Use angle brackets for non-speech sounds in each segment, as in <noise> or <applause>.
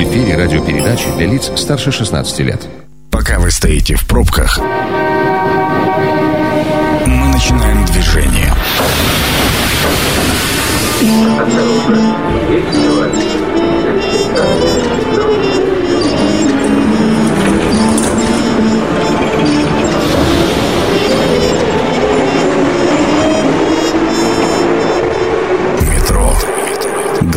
В эфире радиопередачи для лиц старше 16 лет. Пока вы стоите в пробках, мы начинаем движение. Метро.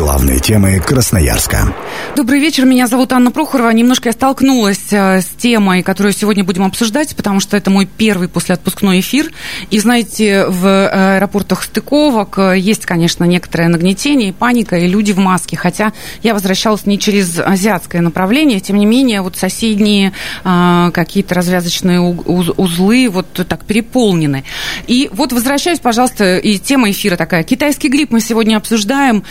Главные темы Красноярска. Добрый вечер, меня зовут Анна Прохорова. Немножко я столкнулась э, с темой, которую сегодня будем обсуждать, потому что это мой первый послеотпускной эфир. И знаете, в аэропортах стыковок э, есть, конечно, некоторое нагнетение, паника, и люди в маске. Хотя я возвращалась не через азиатское направление, тем не менее, вот соседние э, какие-то развязочные узлы вот так переполнены. И вот возвращаюсь, пожалуйста, и тема эфира такая. Китайский грипп мы сегодня обсуждаем.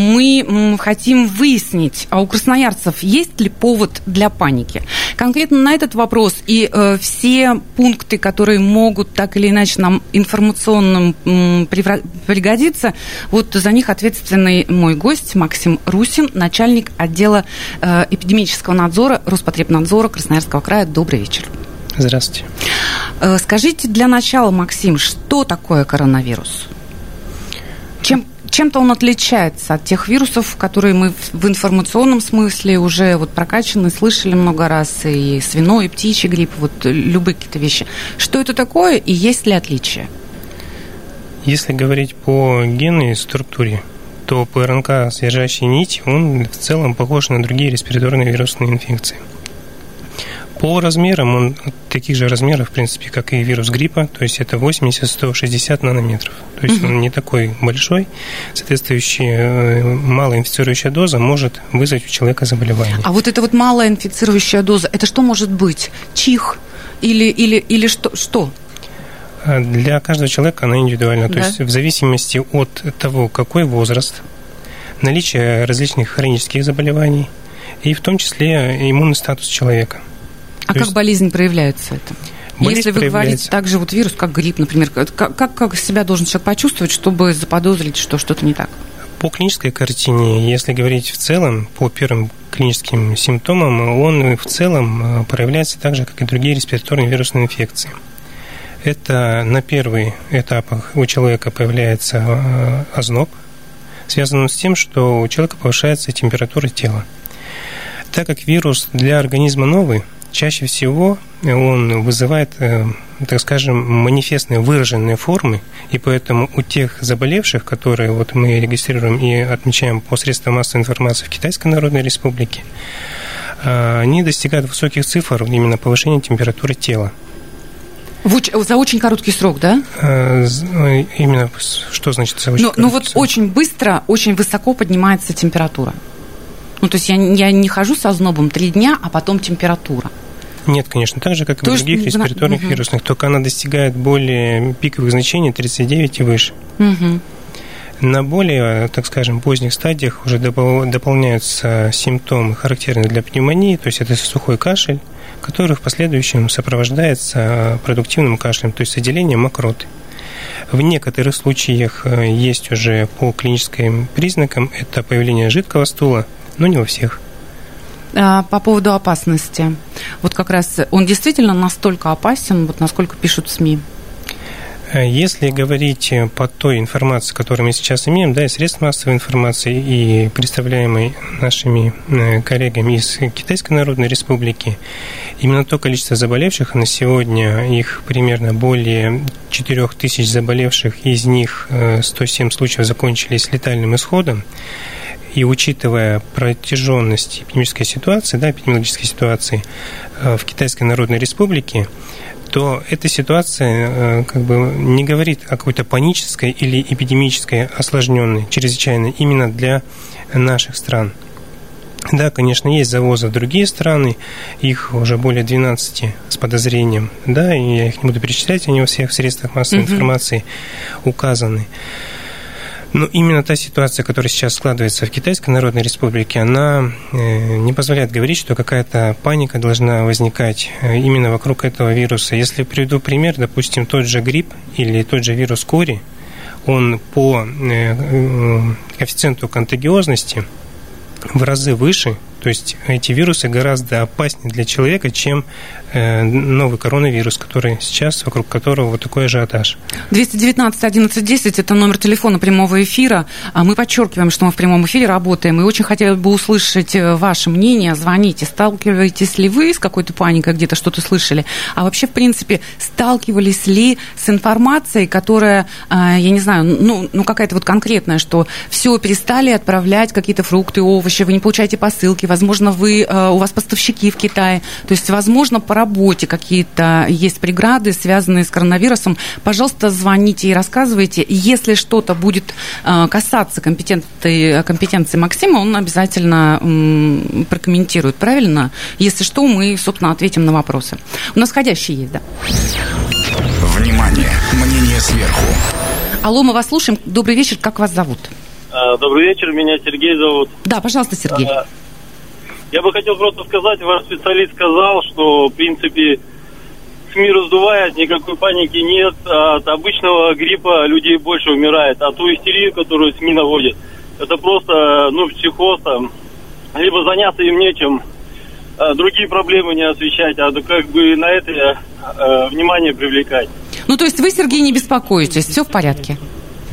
Мы хотим выяснить, а у красноярцев есть ли повод для паники? Конкретно на этот вопрос и э, все пункты, которые могут так или иначе нам информационным м, пригодиться, вот за них ответственный мой гость Максим Русин, начальник отдела э, эпидемического надзора Роспотребнадзора Красноярского края. Добрый вечер. Здравствуйте. Э, скажите для начала, Максим, что такое коронавирус? Чем, чем-то он отличается от тех вирусов, которые мы в информационном смысле уже вот прокачаны, слышали много раз, и свиной, и птичий грипп, вот любые какие-то вещи. Что это такое и есть ли отличия? Если говорить по генной структуре, то ПРНК, содержащий нить, он в целом похож на другие респираторные вирусные инфекции. По размерам он таких же размеров, в принципе, как и вирус гриппа, то есть это 80-160 нанометров. То есть угу. он не такой большой, соответствующая малая инфицирующая доза может вызвать у человека заболевание. А вот эта вот малая инфицирующая доза, это что может быть? Чих или, или, или что? что? Для каждого человека она индивидуальна. Да. То есть в зависимости от того, какой возраст, наличие различных хронических заболеваний и в том числе иммунный статус человека. А как болезнь проявляется это? Болезнь Если вы говорите также вот вирус, как грипп, например, как, как, как себя должен человек почувствовать, чтобы заподозрить, что что-то не так? По клинической картине, если говорить в целом, по первым клиническим симптомам, он в целом э, проявляется так же, как и другие респираторные вирусные инфекции. Это на первых этапах у человека появляется э, озноб, связанный с тем, что у человека повышается температура тела. Так как вирус для организма новый, чаще всего он вызывает, э, так скажем, манифестные выраженные формы, и поэтому у тех заболевших, которые вот мы регистрируем и отмечаем по средствам массовой информации в Китайской Народной Республике, э, они достигают высоких цифр именно повышения температуры тела. За очень короткий срок, да? Э, именно что значит за очень но, короткий Но вот срок? очень быстро, очень высоко поднимается температура. Ну, то есть я, я не хожу со знобом три дня, а потом температура. Нет, конечно, так же, как и то в других респираторных угу. вирусных, только она достигает более пиковых значений 39 и выше. Угу. На более, так скажем, поздних стадиях уже дополняются симптомы, характерные для пневмонии, то есть это сухой кашель, который в последующем сопровождается продуктивным кашлем, то есть отделением мокроты. В некоторых случаях э, есть уже по клиническим признакам это появление жидкого стула, но не у всех. А, по поводу опасности. Вот как раз он действительно настолько опасен, вот насколько пишут СМИ? Э, если говорить по той информации, которую мы сейчас имеем, да, и средств массовой информации, и представляемой нашими э, коллегами из Китайской Народной Республики, именно то количество заболевших, на сегодня их примерно более 4 тысяч заболевших, из них 107 э, случаев закончились летальным исходом, и учитывая протяженность эпидемической ситуации, да, эпидемиологической ситуации э, в Китайской Народной Республике, то эта ситуация э, как бы не говорит о какой-то панической или эпидемической осложненной, чрезвычайной именно для наших стран. Да, конечно, есть завозы в другие страны, их уже более 12 с подозрением, да, и я их не буду перечислять, они во всех средствах массовой информации указаны. Но именно та ситуация, которая сейчас складывается в Китайской Народной Республике, она э, не позволяет говорить, что какая-то паника должна возникать э, именно вокруг этого вируса. Если приведу пример, допустим, тот же грипп или тот же вирус кори, он по э, коэффициенту контагиозности в разы выше, То есть эти вирусы гораздо опаснее для человека, чем э, новый коронавирус, который сейчас, вокруг которого вот такой ажиотаж. 219 11 10 – это номер телефона прямого эфира. А мы подчеркиваем, что мы в прямом эфире работаем, и очень хотели бы услышать э, ваше мнение. Звоните. Сталкиваетесь ли вы с какой-то паникой, где-то что-то слышали? А вообще, в принципе, сталкивались ли с информацией, которая, я не знаю, ну, ну какая-то вот конкретная, что все, перестали отправлять какие-то фрукты, овощи, вы не получаете посылки, возможно, вы, э, у вас поставщики в Китае, то есть, возможно, по работе какие-то есть преграды, связанные с коронавирусом, пожалуйста, звоните и рассказывайте. Если что-то будет э, касаться компетенции, компетенции Максима, он обязательно прокомментирует, правильно? Если что, мы, собственно, ответим на вопросы. У нас входящие есть, да. Внимание! Мнение сверху. Алло, мы вас слушаем. Добрый вечер, как вас зовут? А, добрый вечер, меня Сергей зовут. Да, пожалуйста, Сергей. А, я бы хотел просто сказать, ваш специалист сказал, что, в принципе, СМИ раздувает, никакой паники нет. От обычного гриппа людей больше умирает. А ту истерию, которую СМИ наводят, это просто, ну, психоз там. Либо заняться им нечем, а другие проблемы не освещать, а как бы на это э, внимание привлекать. Ну, то есть вы, Сергей, не беспокоитесь, все в порядке?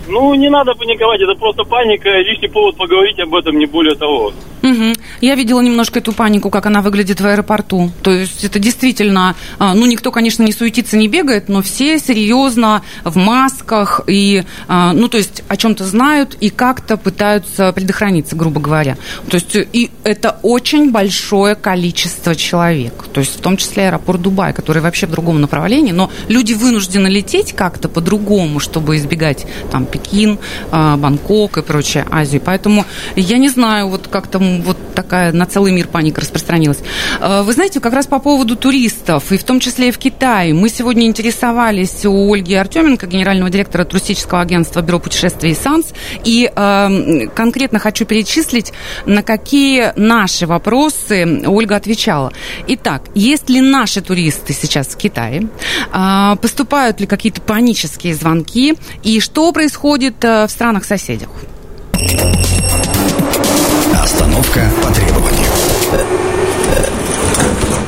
Ну, не надо паниковать, это просто паника, лишний повод поговорить об этом, не более того. Угу. Я видела немножко эту панику, как она выглядит в аэропорту. То есть это действительно, а, ну, никто, конечно, не суетится, не бегает, но все серьезно в масках и, а, ну, то есть о чем-то знают и как-то пытаются предохраниться, грубо говоря. То есть и это очень большое количество человек. То есть в том числе аэропорт Дубай, который вообще в другом направлении, но люди вынуждены лететь как-то по-другому, чтобы избегать там Пекин, а, Бангкок и прочее Азию. Поэтому я не знаю, вот как-то вот такая на целый мир паника распространилась. А, вы знаете, как раз по поводу туристов, и в том числе и в Китае, мы сегодня интересовались у Ольги Артеменко, генерального директора туристического агентства Бюро путешествий «Санс», и э, конкретно хочу перечислить, на какие наши вопросы Ольга отвечала. Итак, есть ли наши туристы сейчас в Китае? Э, поступают ли какие-то панические звонки? И что происходит э, в странах-соседях? Остановка по требованию.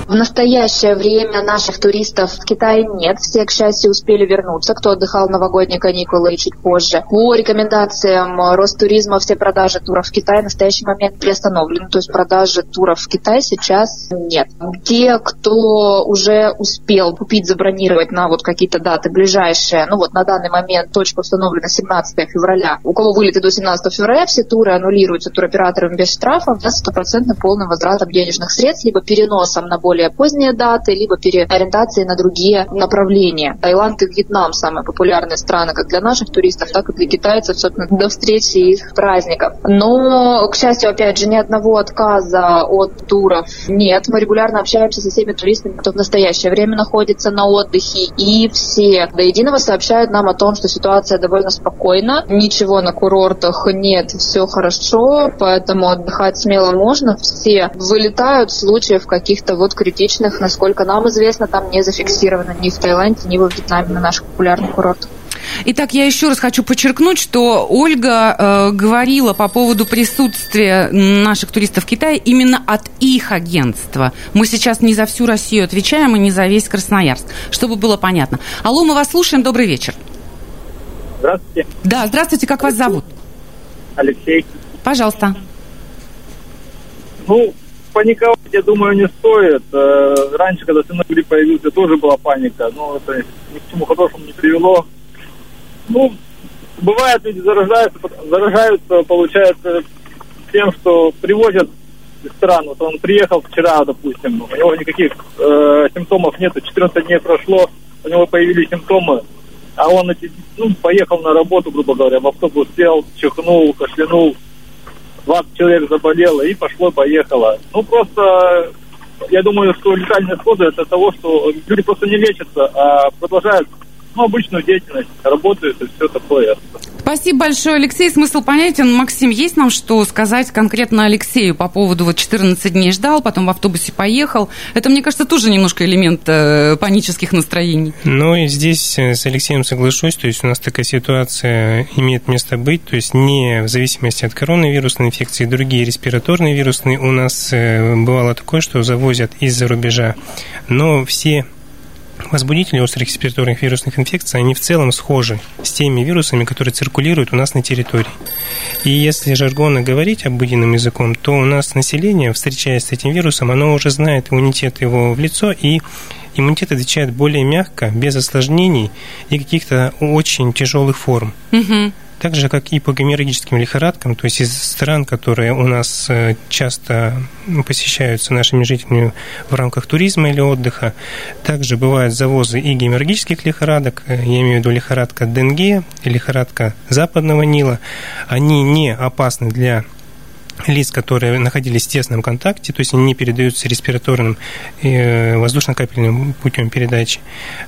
В настоящее время наших туристов в Китае нет. Все, к счастью, успели вернуться, кто отдыхал новогодние каникулы и чуть позже. По рекомендациям Ростуризма все продажи туров в Китае в настоящий момент приостановлены. То есть продажи туров в Китае сейчас нет. Те, кто уже успел купить, забронировать на вот какие-то даты ближайшие, ну вот на данный момент точка установлена 17 февраля. У кого вылеты до 17 февраля, все туры аннулируются туроператором без штрафов за стопроцентно полным возвратом денежных средств, либо переносом на более более поздние даты, либо переориентации на другие направления. Таиланд и Вьетнам самые популярные страны как для наших туристов, так и для китайцев, собственно, до встречи их праздников. Но, к счастью, опять же, ни одного отказа от туров нет. Мы регулярно общаемся со всеми туристами, кто в настоящее время находится на отдыхе, и все до единого сообщают нам о том, что ситуация довольно спокойна, ничего на курортах нет, все хорошо, поэтому отдыхать смело можно. Все вылетают в случаях каких-то вот критичных, насколько нам известно, там не зафиксировано ни в Таиланде, ни во Вьетнаме на наших популярных курортах. Итак, я еще раз хочу подчеркнуть, что Ольга э, говорила по поводу присутствия наших туристов в Китае именно от их агентства. Мы сейчас не за всю Россию отвечаем и не за весь Красноярск, чтобы было понятно. Алло, мы вас слушаем. Добрый вечер. Здравствуйте. Да, здравствуйте. Как вас зовут? Алексей. Пожалуйста. Ну, паниковать, я думаю, не стоит. Э, раньше, когда сыновли появился, тоже была паника, но это ни к чему хорошему не привело. Ну, бывает, люди заражаются, заражаются, получается, тем, что привозят из стран. Вот он приехал вчера, допустим, у него никаких э, симптомов нет, 14 дней прошло, у него появились симптомы, а он ну, поехал на работу, грубо говоря, в автобус сел, чихнул, кашлянул, 20 человек заболело и пошло-поехало. Ну, просто я думаю, что летальные исходы это того, что люди просто не лечатся, а продолжают ну, обычную деятельность, работают и все такое. Спасибо большое, Алексей. Смысл понятен. Максим, есть нам что сказать конкретно Алексею по поводу вот 14 дней ждал, потом в автобусе поехал. Это, мне кажется, тоже немножко элемент э, панических настроений. Ну и здесь э, с Алексеем соглашусь. То есть у нас такая ситуация имеет место быть. То есть не в зависимости от коронавирусной инфекции, другие респираторные вирусные у нас э, бывало такое, что завозят из-за рубежа. Но все возбудители острых респираторных вирусных инфекций, они в целом схожи с теми вирусами, которые циркулируют у нас на территории. И если жаргонно говорить обыденным языком, то у нас население, встречаясь с этим вирусом, оно уже знает иммунитет его в лицо, и иммунитет отвечает более мягко, без осложнений и каких-то очень тяжелых форм. Угу так же, как и по геморрагическим лихорадкам, то есть из стран, которые у нас э, часто посещаются нашими жителями в рамках туризма или отдыха, также бывают завозы и геморрагических лихорадок, э, я имею в виду лихорадка Денге лихорадка Западного Нила, они не опасны для лиц, которые находились в тесном контакте, то есть они не передаются респираторным э, воздушно-капельным путем передачи.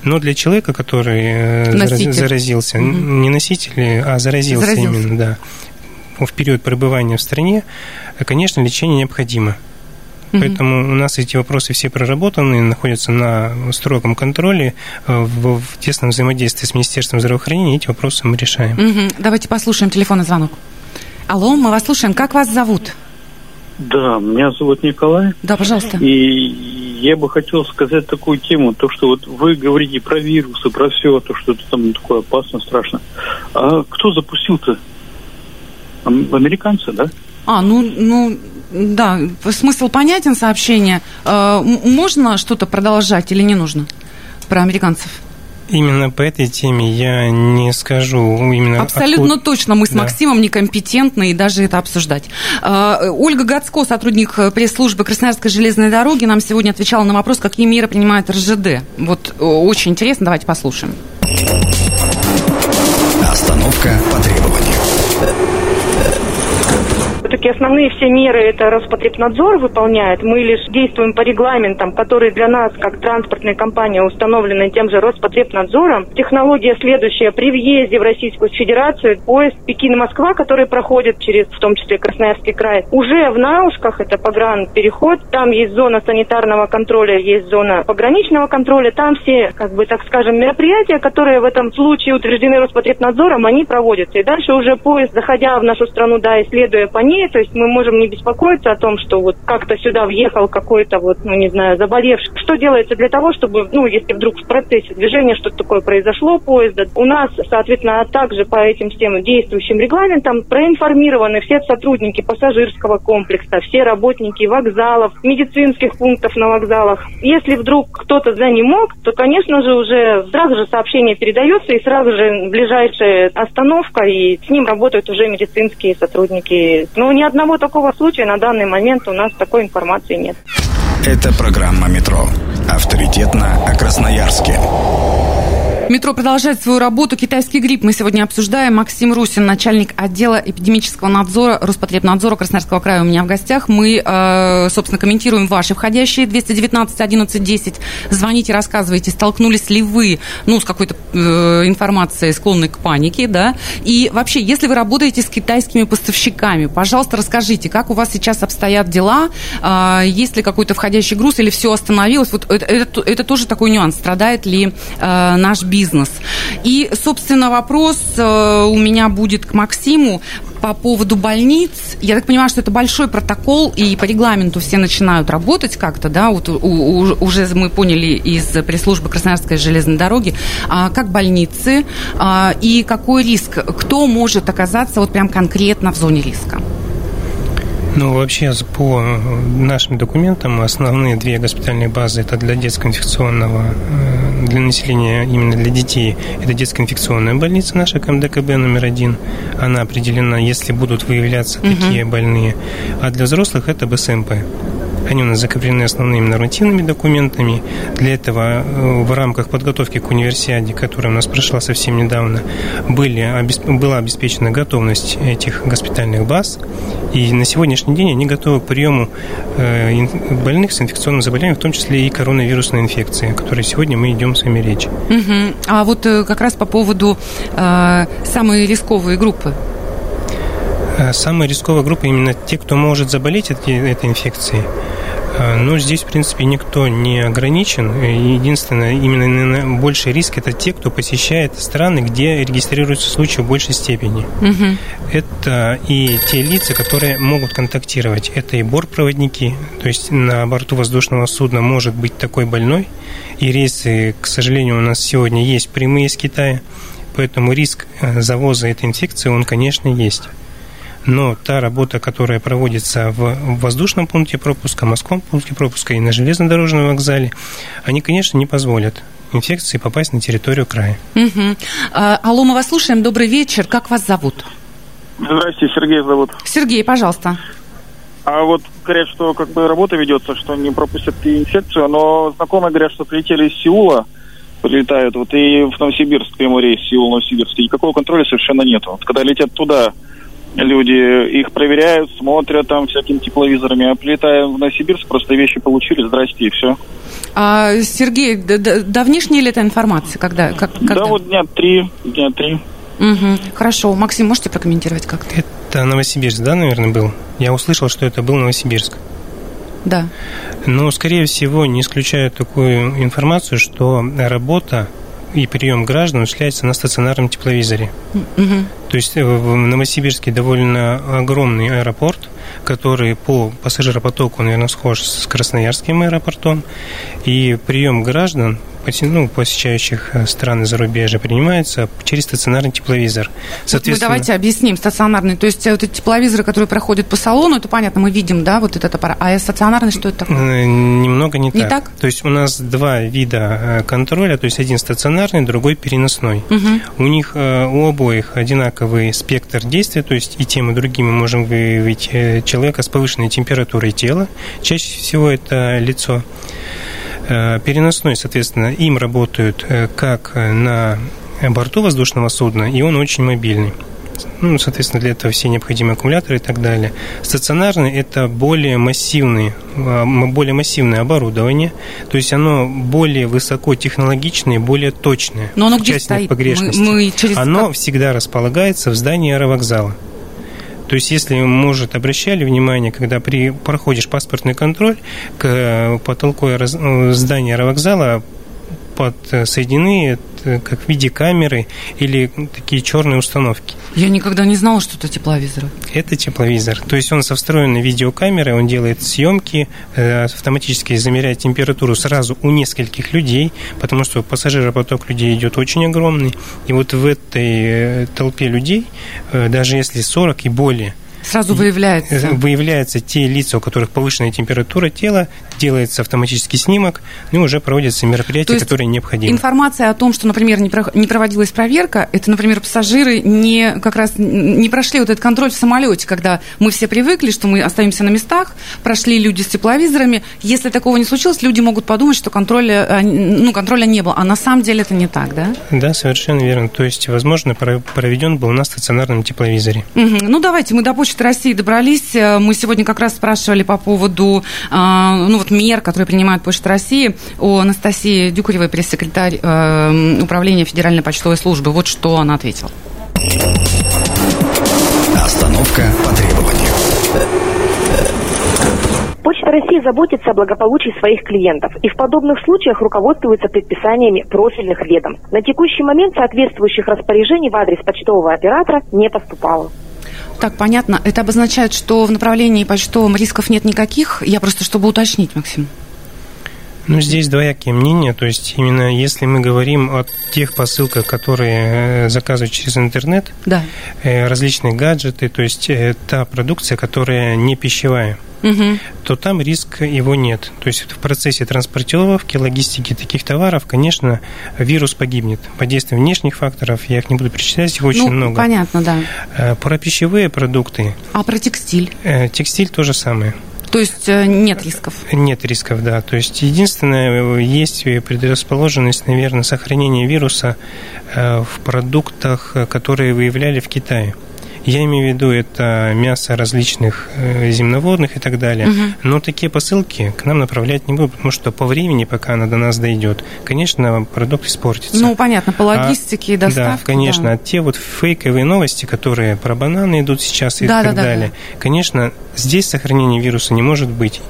Но для человека, который э, носитель. заразился, угу. не носитель, а заразился, заразился именно, да, в период пребывания в стране, конечно, лечение необходимо. Поэтому у нас эти вопросы все проработаны, находятся на строгом контроле, э, в, в тесном взаимодействии с Министерством здравоохранения эти вопросы мы решаем. Угу. Давайте послушаем телефонный звонок. Алло, мы вас слушаем. Как вас зовут? Да, меня зовут Николай. Да, пожалуйста. И я бы хотел сказать такую тему, то, что вот вы говорите про вирусы, про все, то, что это там такое опасно, страшно. А кто запустил-то? Американцы, да? А, ну, ну, да, смысл понятен сообщения. А, можно что-то продолжать или не нужно про американцев? Именно по этой теме я не скажу именно. Абсолютно откуда... точно мы с да. Максимом некомпетентны и даже это обсуждать. А, Ольга Гацко, сотрудник пресс-службы Красноярской железной дороги, нам сегодня отвечала на вопрос, какие меры принимает РЖД. Вот очень интересно, давайте послушаем. Остановка по требованию все-таки основные все меры это Роспотребнадзор выполняет. Мы лишь действуем по регламентам, которые для нас, как транспортная компания, установлены тем же Роспотребнадзором. Технология следующая. При въезде в Российскую Федерацию поезд Пекин-Москва, который проходит через, в том числе, Красноярский край, уже в Наушках, это погран-переход, там есть зона санитарного контроля, есть зона пограничного контроля, там все, как бы, так скажем, мероприятия, которые в этом случае утверждены Роспотребнадзором, они проводятся. И дальше уже поезд, заходя в нашу страну, да, и следуя по ней, то есть мы можем не беспокоиться о том, что вот как-то сюда въехал какой-то вот, ну не знаю, заболевший. Что делается для того, чтобы, ну, если вдруг в процессе движения что-то такое произошло поезда, у нас, соответственно, а также по этим всем действующим регламентам проинформированы все сотрудники пассажирского комплекса, все работники вокзалов, медицинских пунктов на вокзалах. Если вдруг кто-то за не мог, то, конечно же, уже сразу же сообщение передается, и сразу же ближайшая остановка, и с ним работают уже медицинские сотрудники. Но ни одного такого случая на данный момент у нас такой информации нет. Это программа «Метро». Авторитетно о Красноярске. Метро продолжает свою работу. Китайский грипп мы сегодня обсуждаем. Максим Русин, начальник отдела эпидемического надзора Роспотребнадзора Красноярского края у меня в гостях. Мы, э, собственно, комментируем ваши входящие 219 11 10. Звоните, рассказывайте, столкнулись ли вы ну, с какой-то э, информацией, склонной к панике, да? И вообще, если вы работаете с китайскими поставщиками, пожалуйста, расскажите, как у вас сейчас обстоят дела, э, есть ли какой-то входящий груз или все остановилось? Вот это, это, это тоже такой нюанс. Страдает ли наш бизнес? И, собственно, вопрос э, у меня будет к Максиму по поводу больниц. Я так понимаю, что это большой протокол, и по регламенту все начинают работать как-то, да, вот уже мы поняли из пресс-службы Красноярской железной дороги, а, как больницы а, и какой риск, кто может оказаться вот прям конкретно в зоне риска. Ну, вообще, по нашим документам основные две госпитальные базы это для детского инфекционного, э, для населения, именно для детей, это детская инфекционная больница наша КМДКБ номер один. Она определена, если будут выявляться угу. такие больные. А для взрослых это БСМП. Они у нас закреплены основными нормативными документами. Для этого э, в рамках подготовки к универсиаде, которая у нас прошла совсем недавно, были, была обеспечена готовность этих госпитальных баз. И на сегодняшний день они готовы к приему э, больных с инфекционным заболеванием, в том числе и коронавирусной инфекции, о которой сегодня мы идем с вами речь. Угу. А вот как раз по поводу э, самой рисковой группы Э, самая рисковая группа именно те, кто может заболеть этой, этой инфекцией. Э, но здесь, в принципе, никто не ограничен. Единственное, именно больший риск – это те, кто посещает страны, где регистрируются случаи в большей степени. Угу. Это и те лица, которые могут контактировать. Это и бортпроводники, то есть на борту воздушного судна может быть такой больной. И рейсы, к сожалению, у нас сегодня есть прямые из Китая, поэтому риск э, завоза этой инфекции, он, конечно, есть но та работа, которая проводится в воздушном пункте пропуска, морском пункте пропуска и на железнодорожном вокзале, они, конечно, не позволят инфекции попасть на территорию края. Угу. А, алло, мы вас слушаем. Добрый вечер. Как вас зовут? Здравствуйте, Сергей зовут. Сергей, пожалуйста. А вот говорят, что как бы работа ведется, что не пропустят инфекцию, но знакомые говорят, что прилетели из Сеула, прилетают, вот и в Новосибирск, прямой рейс Сеул-Новосибирск, и никакого контроля совершенно нету. Вот когда летят туда, люди их проверяют, смотрят там всякими тепловизорами, а прилетая в Новосибирск, просто вещи получили, здрасте, и все. А, Сергей, давнишняя ли эта информация? Когда, как, когда? Да, вот дня три, дня три. Угу. Хорошо. Максим, можете прокомментировать как-то? Это Новосибирск, да, наверное, был? Я услышал, что это был Новосибирск. Да. Но, скорее всего, не исключаю такую информацию, что работа и прием граждан осуществляется на стационарном тепловизоре. Угу. То есть э, в Новосибирске довольно огромный аэропорт, который по пассажиропотоку, наверное, схож с Красноярским аэропортом. И прием граждан ну, посещающих э, страны зарубежья принимается через стационарный тепловизор. Соответственно... Вот мы давайте объясним стационарный. То есть э, вот эти тепловизоры, которые проходят по салону, это понятно, мы видим, да, вот этот аппарат. А стационарный что это такое? Э, немного не, не так. так. То есть у нас два вида контроля, то есть один стационарный, другой переносной. Угу. У них у обоих одинаковый спектр действия, то есть и тем, и другим мы можем выявить человека с повышенной температурой тела. Чаще всего это лицо Э, переносной, соответственно, им работают э, как на борту воздушного судна, и он очень мобильный. Ну, соответственно, для этого все необходимые аккумуляторы и так далее. Стационарный – это более массивный, э, более массивное оборудование, то есть оно более высокотехнологичное, более точное. Но оно где стоит? Погрешности. Мы, мы через... Оно всегда располагается в здании аэровокзала. То есть, если, может, обращали внимание, когда при, проходишь паспортный контроль, к потолку здания аэровокзала подсоединены Э, как в виде камеры или такие черные установки. Я никогда не знала, что это тепловизор. Это тепловизор. То есть он со встроенной видеокамерой, он делает съемки, э, автоматически замеряет температуру сразу у нескольких людей, потому что пассажиропоток людей идет очень огромный. И вот в этой э, толпе людей, даже если 40 и более, Сразу выявляется. Выявляются те лица, у которых повышенная температура тела, делается автоматический снимок, ну и уже проводятся мероприятия, которые необходимы. Информация о том, что, например, не проводилась проверка, это, например, пассажиры не как раз не прошли вот этот контроль в самолете, когда мы все привыкли, что мы остаемся на местах, прошли люди с тепловизорами. Если такого не случилось, люди могут подумать, что контроля, ну, контроля не было. А на самом деле это не так, да? Да, совершенно верно. То есть, возможно, проведен был на стационарном тепловизоре. Угу. Ну, давайте, мы до Почты России добрались. Мы сегодня как раз спрашивали по поводу а, ну, вот мер, которые принимает Почта России, у Анастасии Дюкаревой, пресс-секретарь э, Управления Федеральной почтовой службы. Вот что она ответила. Остановка по требованию. Почта России заботится о благополучии своих клиентов и в подобных случаях руководствуется предписаниями профильных ведомств. На текущий момент соответствующих распоряжений в адрес почтового оператора не поступало. Так, понятно. Это обозначает, что в направлении почтовом рисков нет никаких? Я просто, чтобы уточнить, Максим. Ну, здесь двоякие мнения. То есть, именно если мы говорим о тех посылках, которые э, заказывают через интернет, да. Э, различные гаджеты, то есть, э, та продукция, которая не пищевая, угу. то там риск его нет. То есть, в процессе транспортировки, логистики таких товаров, конечно, вирус погибнет. Под действием внешних факторов, я их не буду перечислять, их очень ну, много. понятно, да. Про пищевые продукты. А про текстиль? Текстиль то же самое. То есть э, нет рисков? Нет рисков, да. То есть единственное, э, есть предрасположенность, наверное, сохранения вируса в продуктах, которые выявляли в Китае. Я имею в виду это мясо различных э, земноводных и так далее. Угу. Но такие посылки к нам направлять не будут, потому что по времени, пока она до нас дойдет, конечно, продукт испортится. Ну, понятно, по а логистике а, и доставке. Да, конечно. Да. А те вот фейковые новости, которые про бананы идут сейчас и да, так да, далее, да. конечно, здесь сохранение вируса не может быть.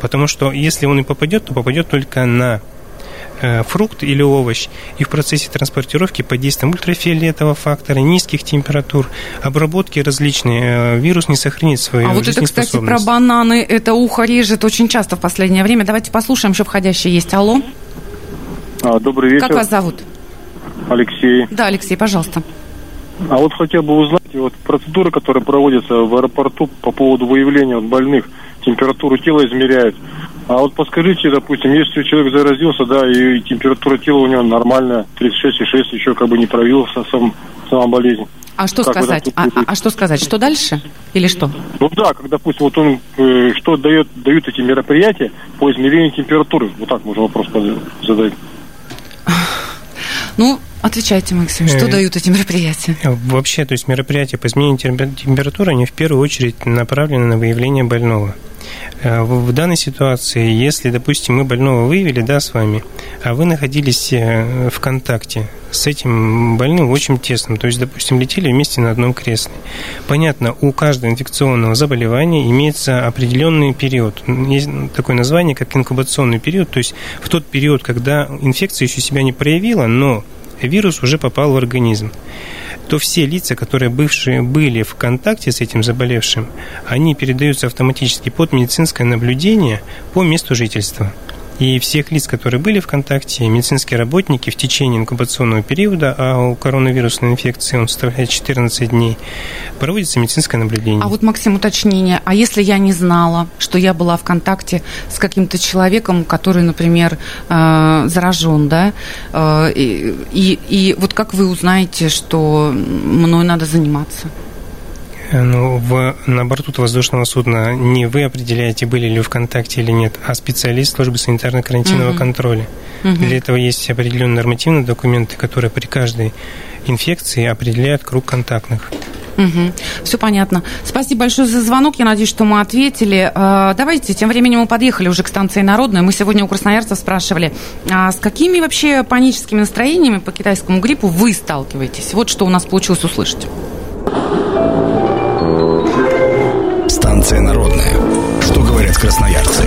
Потому что если он и попадет, то попадет только на фрукт или овощ, и в процессе транспортировки под действием ультрафиолетового фактора, низких температур, обработки различные, э, вирус не сохранит свою А вот это, кстати, про бананы, это ухо режет очень часто в последнее время. Давайте послушаем, что входящий есть. Алло. А, добрый вечер. Как вас зовут? Алексей. Да, Алексей, пожалуйста. А вот хотел бы узнать, вот процедуры, которые проводятся в аэропорту по поводу выявления больных, температуру тела измеряют. А вот подскажите, допустим, если человек заразился, да, и температура тела у него нормальная, 36,6, еще как бы не проявился сам, сама болезнь. А что как сказать? А, а, а что сказать? Что дальше? Или что? Ну да, как, допустим, вот он, э, что дает, дают эти мероприятия по измерению температуры? Вот так можно вопрос задать. Ну, Отвечайте, Максим, что э, дают эти мероприятия? Вообще, то есть мероприятия по изменению температуры, они в первую очередь направлены на выявление больного. Э, в данной ситуации, если, допустим, мы больного выявили, да, с вами, а вы находились э, в контакте с этим больным очень тесным, то есть, допустим, летели вместе на одном кресле. Понятно, у каждого инфекционного заболевания имеется определенный период. Есть такое название, как инкубационный период, то есть в тот период, когда инфекция еще себя не проявила, но вирус уже попал в организм то все лица, которые бывшие были в контакте с этим заболевшим, они передаются автоматически под медицинское наблюдение по месту жительства. И всех лиц, которые были в контакте, медицинские работники в течение инкубационного периода, а у коронавирусной инфекции он составляет 14 дней, проводится медицинское наблюдение. А вот, Максим, уточнение. А если я не знала, что я была в контакте с каким-то человеком, который, например, э, заражен, да, э, и, и, и вот как вы узнаете, что мной надо заниматься? Э, ну, в, на борту воздушного судна не вы определяете, были ли в контакте или нет, а специалист службы санитарно-карантинного угу. контроля. Угу. Для этого есть определенные нормативные документы, которые при каждой инфекции определяют круг контактных. Угу. Все понятно. Спасибо большое за звонок. Я надеюсь, что мы ответили. Э, давайте, тем временем мы подъехали уже к станции Народная. Мы сегодня у красноярцев спрашивали, а с какими вообще паническими настроениями по китайскому гриппу вы сталкиваетесь? Вот что у нас получилось услышать. Станция народная. Что говорят красноярцы?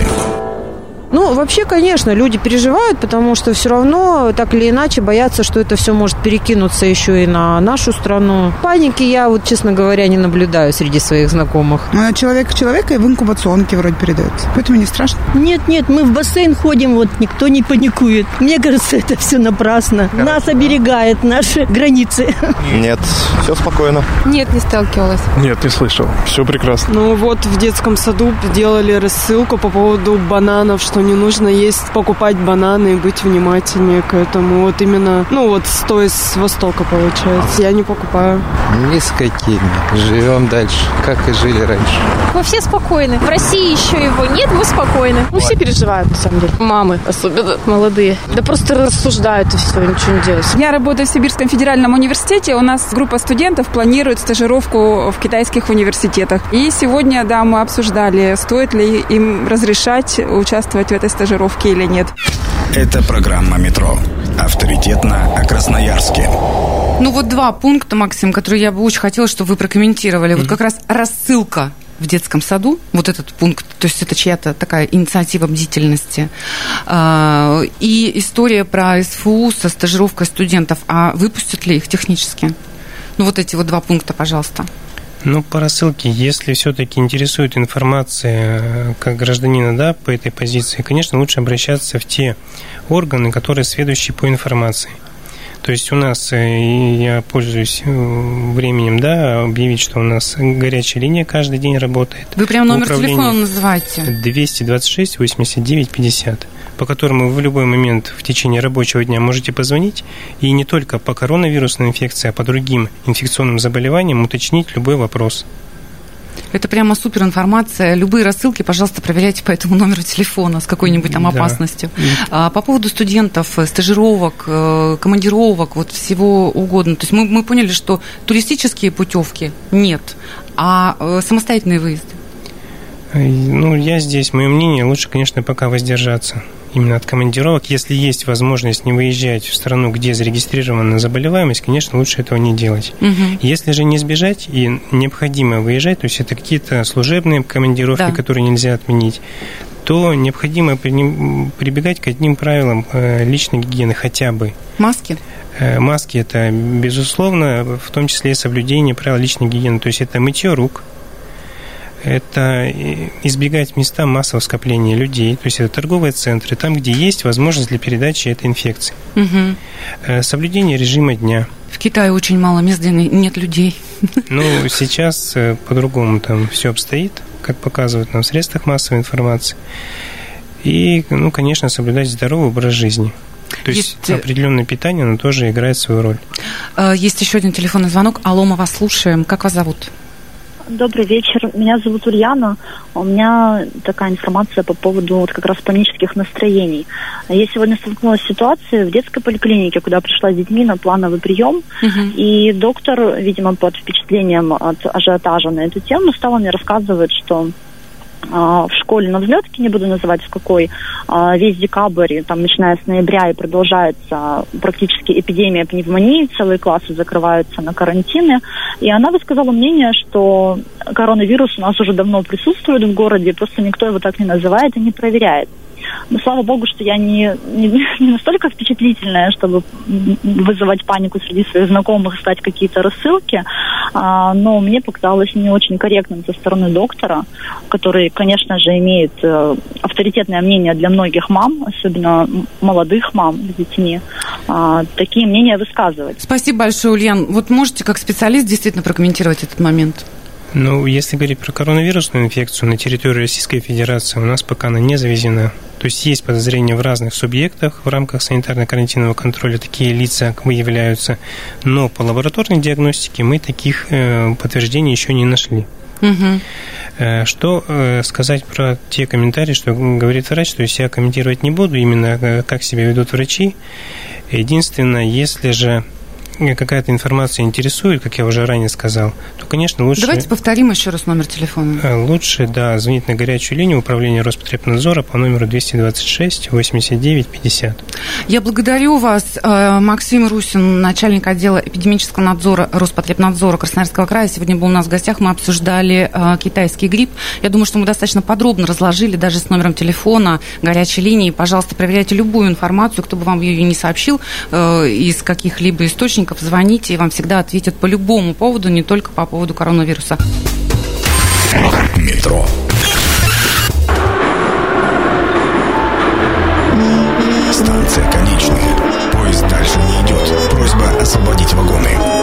Ну, вообще, конечно, люди переживают, потому что все равно так или иначе боятся, что это все может перекинуться еще и на нашу страну. Паники я вот, честно говоря, не наблюдаю среди своих знакомых. Ну, человек человека и в инкубационке вроде передается. Поэтому не страшно. Нет, нет, мы в бассейн ходим, вот никто не паникует. Мне кажется, это все напрасно. Хорошо. Нас оберегает наши границы. Нет, все спокойно. Нет, не сталкивалась. Нет, не слышал. Все прекрасно. Ну вот в детском саду делали рассылку по поводу бананов, что не нужно есть, покупать бананы и быть внимательнее к этому. Вот именно, ну вот с той с востока получается. Я не покупаю. Ни с какими. Живем дальше, как и жили раньше. Мы все спокойны. В России еще его нет, мы спокойны. Ну, все переживают, на самом деле. Мамы, особенно молодые. Да просто рассуждают и все, ничего не делают. Я работаю в Сибирском федеральном университете. У нас группа студентов планирует стажировку в китайских университетах. И сегодня, да, мы обсуждали, стоит ли им разрешать участвовать в этой стажировке или нет. Это программа «Метро». Авторитетно о Красноярске. Ну вот два пункта, Максим, которые я бы очень хотела, чтобы вы прокомментировали. Mm-hmm. Вот как раз рассылка в детском саду, вот этот пункт, то есть это чья-то такая инициатива бдительности, а, и история про СФУ со стажировкой студентов, а выпустят ли их технически? Ну вот эти вот два пункта, пожалуйста. Ну, по рассылке, если все-таки интересует информация э, как гражданина, да, по этой позиции, конечно, лучше обращаться в те органы, которые следующие по информации. То есть у нас, э, я пользуюсь э, временем, да, объявить, что у нас горячая линия каждый день работает. Вы прям номер телефона называете? 226 89 50 по которому вы в любой момент в течение рабочего дня можете позвонить и не только по коронавирусной инфекции, а по другим инфекционным заболеваниям уточнить любой вопрос. Это прямо супер информация. Любые рассылки, пожалуйста, проверяйте по этому номеру телефона с какой-нибудь там Да. опасностью. А, по поводу студентов, э, стажировок, э, командировок, вот всего угодно. То есть мы, мы поняли, что туристические путевки нет, а э, самостоятельные выезды. Ну, я здесь, мое мнение, лучше, конечно, пока воздержаться именно от командировок. Если есть возможность не выезжать в страну, где зарегистрирована заболеваемость, конечно, лучше этого не делать. Мгм. Если же не сбежать и необходимо выезжать, то есть это какие-то служебные командировки, Да. которые нельзя отменить, то необходимо при- прибегать к одним правилам э, личной гигиены хотя бы. Маски? Э, Маски – это, безусловно, в том числе и соблюдение правил личной гигиены. То есть это мытье рук, это избегать места массового скопления людей, то есть это торговые центры, там, где есть возможность для передачи этой инфекции. Э, Соблюдение режима дня. В Китае очень мало мест, где нет людей. <laughs> Ну, сейчас э, по-другому там все обстоит, как показывают нам в средствах массовой информации. И, ну, конечно, соблюдать здоровый образ жизни. То есть, Есть, э, определенное питание, оно тоже играет свою роль. Э, Есть еще один телефонный звонок. Алло, мы вас слушаем. Как вас зовут? Добрый вечер. Меня зовут Ульяна. У меня такая информация по поводу вот как раз панических настроений. Я сегодня столкнулась с ситуацией в детской поликлинике, куда пришла с детьми на плановый прием. И доктор, видимо, под впечатлением от ажиотажа на эту тему, стала мне рассказывать, что в школе на взлетке, не буду называть в какой, а, весь декабрь, там, начиная с ноября и продолжается практически эпидемия пневмонии, целые классы закрываются на карантины. И она высказала мнение, что коронавирус у нас уже давно присутствует в городе, просто никто его так не называет и не проверяет. Но слава богу, что я не, не, не настолько впечатлительная, чтобы вызывать панику среди своих знакомых, искать какие-то рассылки. А, но мне показалось не очень корректным со стороны доктора, который, конечно же, имеет э, авторитетное мнение для многих мам, особенно молодых мам с детьми, а, такие мнения высказывать. Спасибо большое, Ульян. Вот можете как специалист действительно прокомментировать этот момент? Ну, если говорить про коронавирусную инфекцию на территории Российской Федерации, у нас пока она не завезена. То есть есть подозрения в разных субъектах в рамках санитарно-карантинного контроля, такие лица выявляются, но по лабораторной диагностике мы таких э, подтверждений еще не нашли. Э, Что э, сказать про те комментарии, что говорит врач, то есть я комментировать не буду, именно как себя ведут врачи. Единственное, если же какая-то информация интересует, как я уже ранее сказал, то, конечно, лучше... Давайте повторим еще раз номер телефона. Э, Лучше, да, звонить на горячую линию управления Роспотребнадзора по номеру 226 89 50. Я благодарю вас, э, Максим Русин, начальник отдела эпидемического надзора Роспотребнадзора Красноярского края. Сегодня был у нас в гостях, мы обсуждали э, китайский грипп. Я думаю, что мы достаточно подробно разложили, даже с номером телефона, горячей линии. Пожалуйста, проверяйте любую информацию, кто бы вам ее не сообщил, из каких-либо источников, сотрудников. Звоните, и вам всегда ответят по любому поводу, не только по поводу коронавируса. Метро. Станция конечная. Поезд дальше не идет. Просьба освободить вагоны.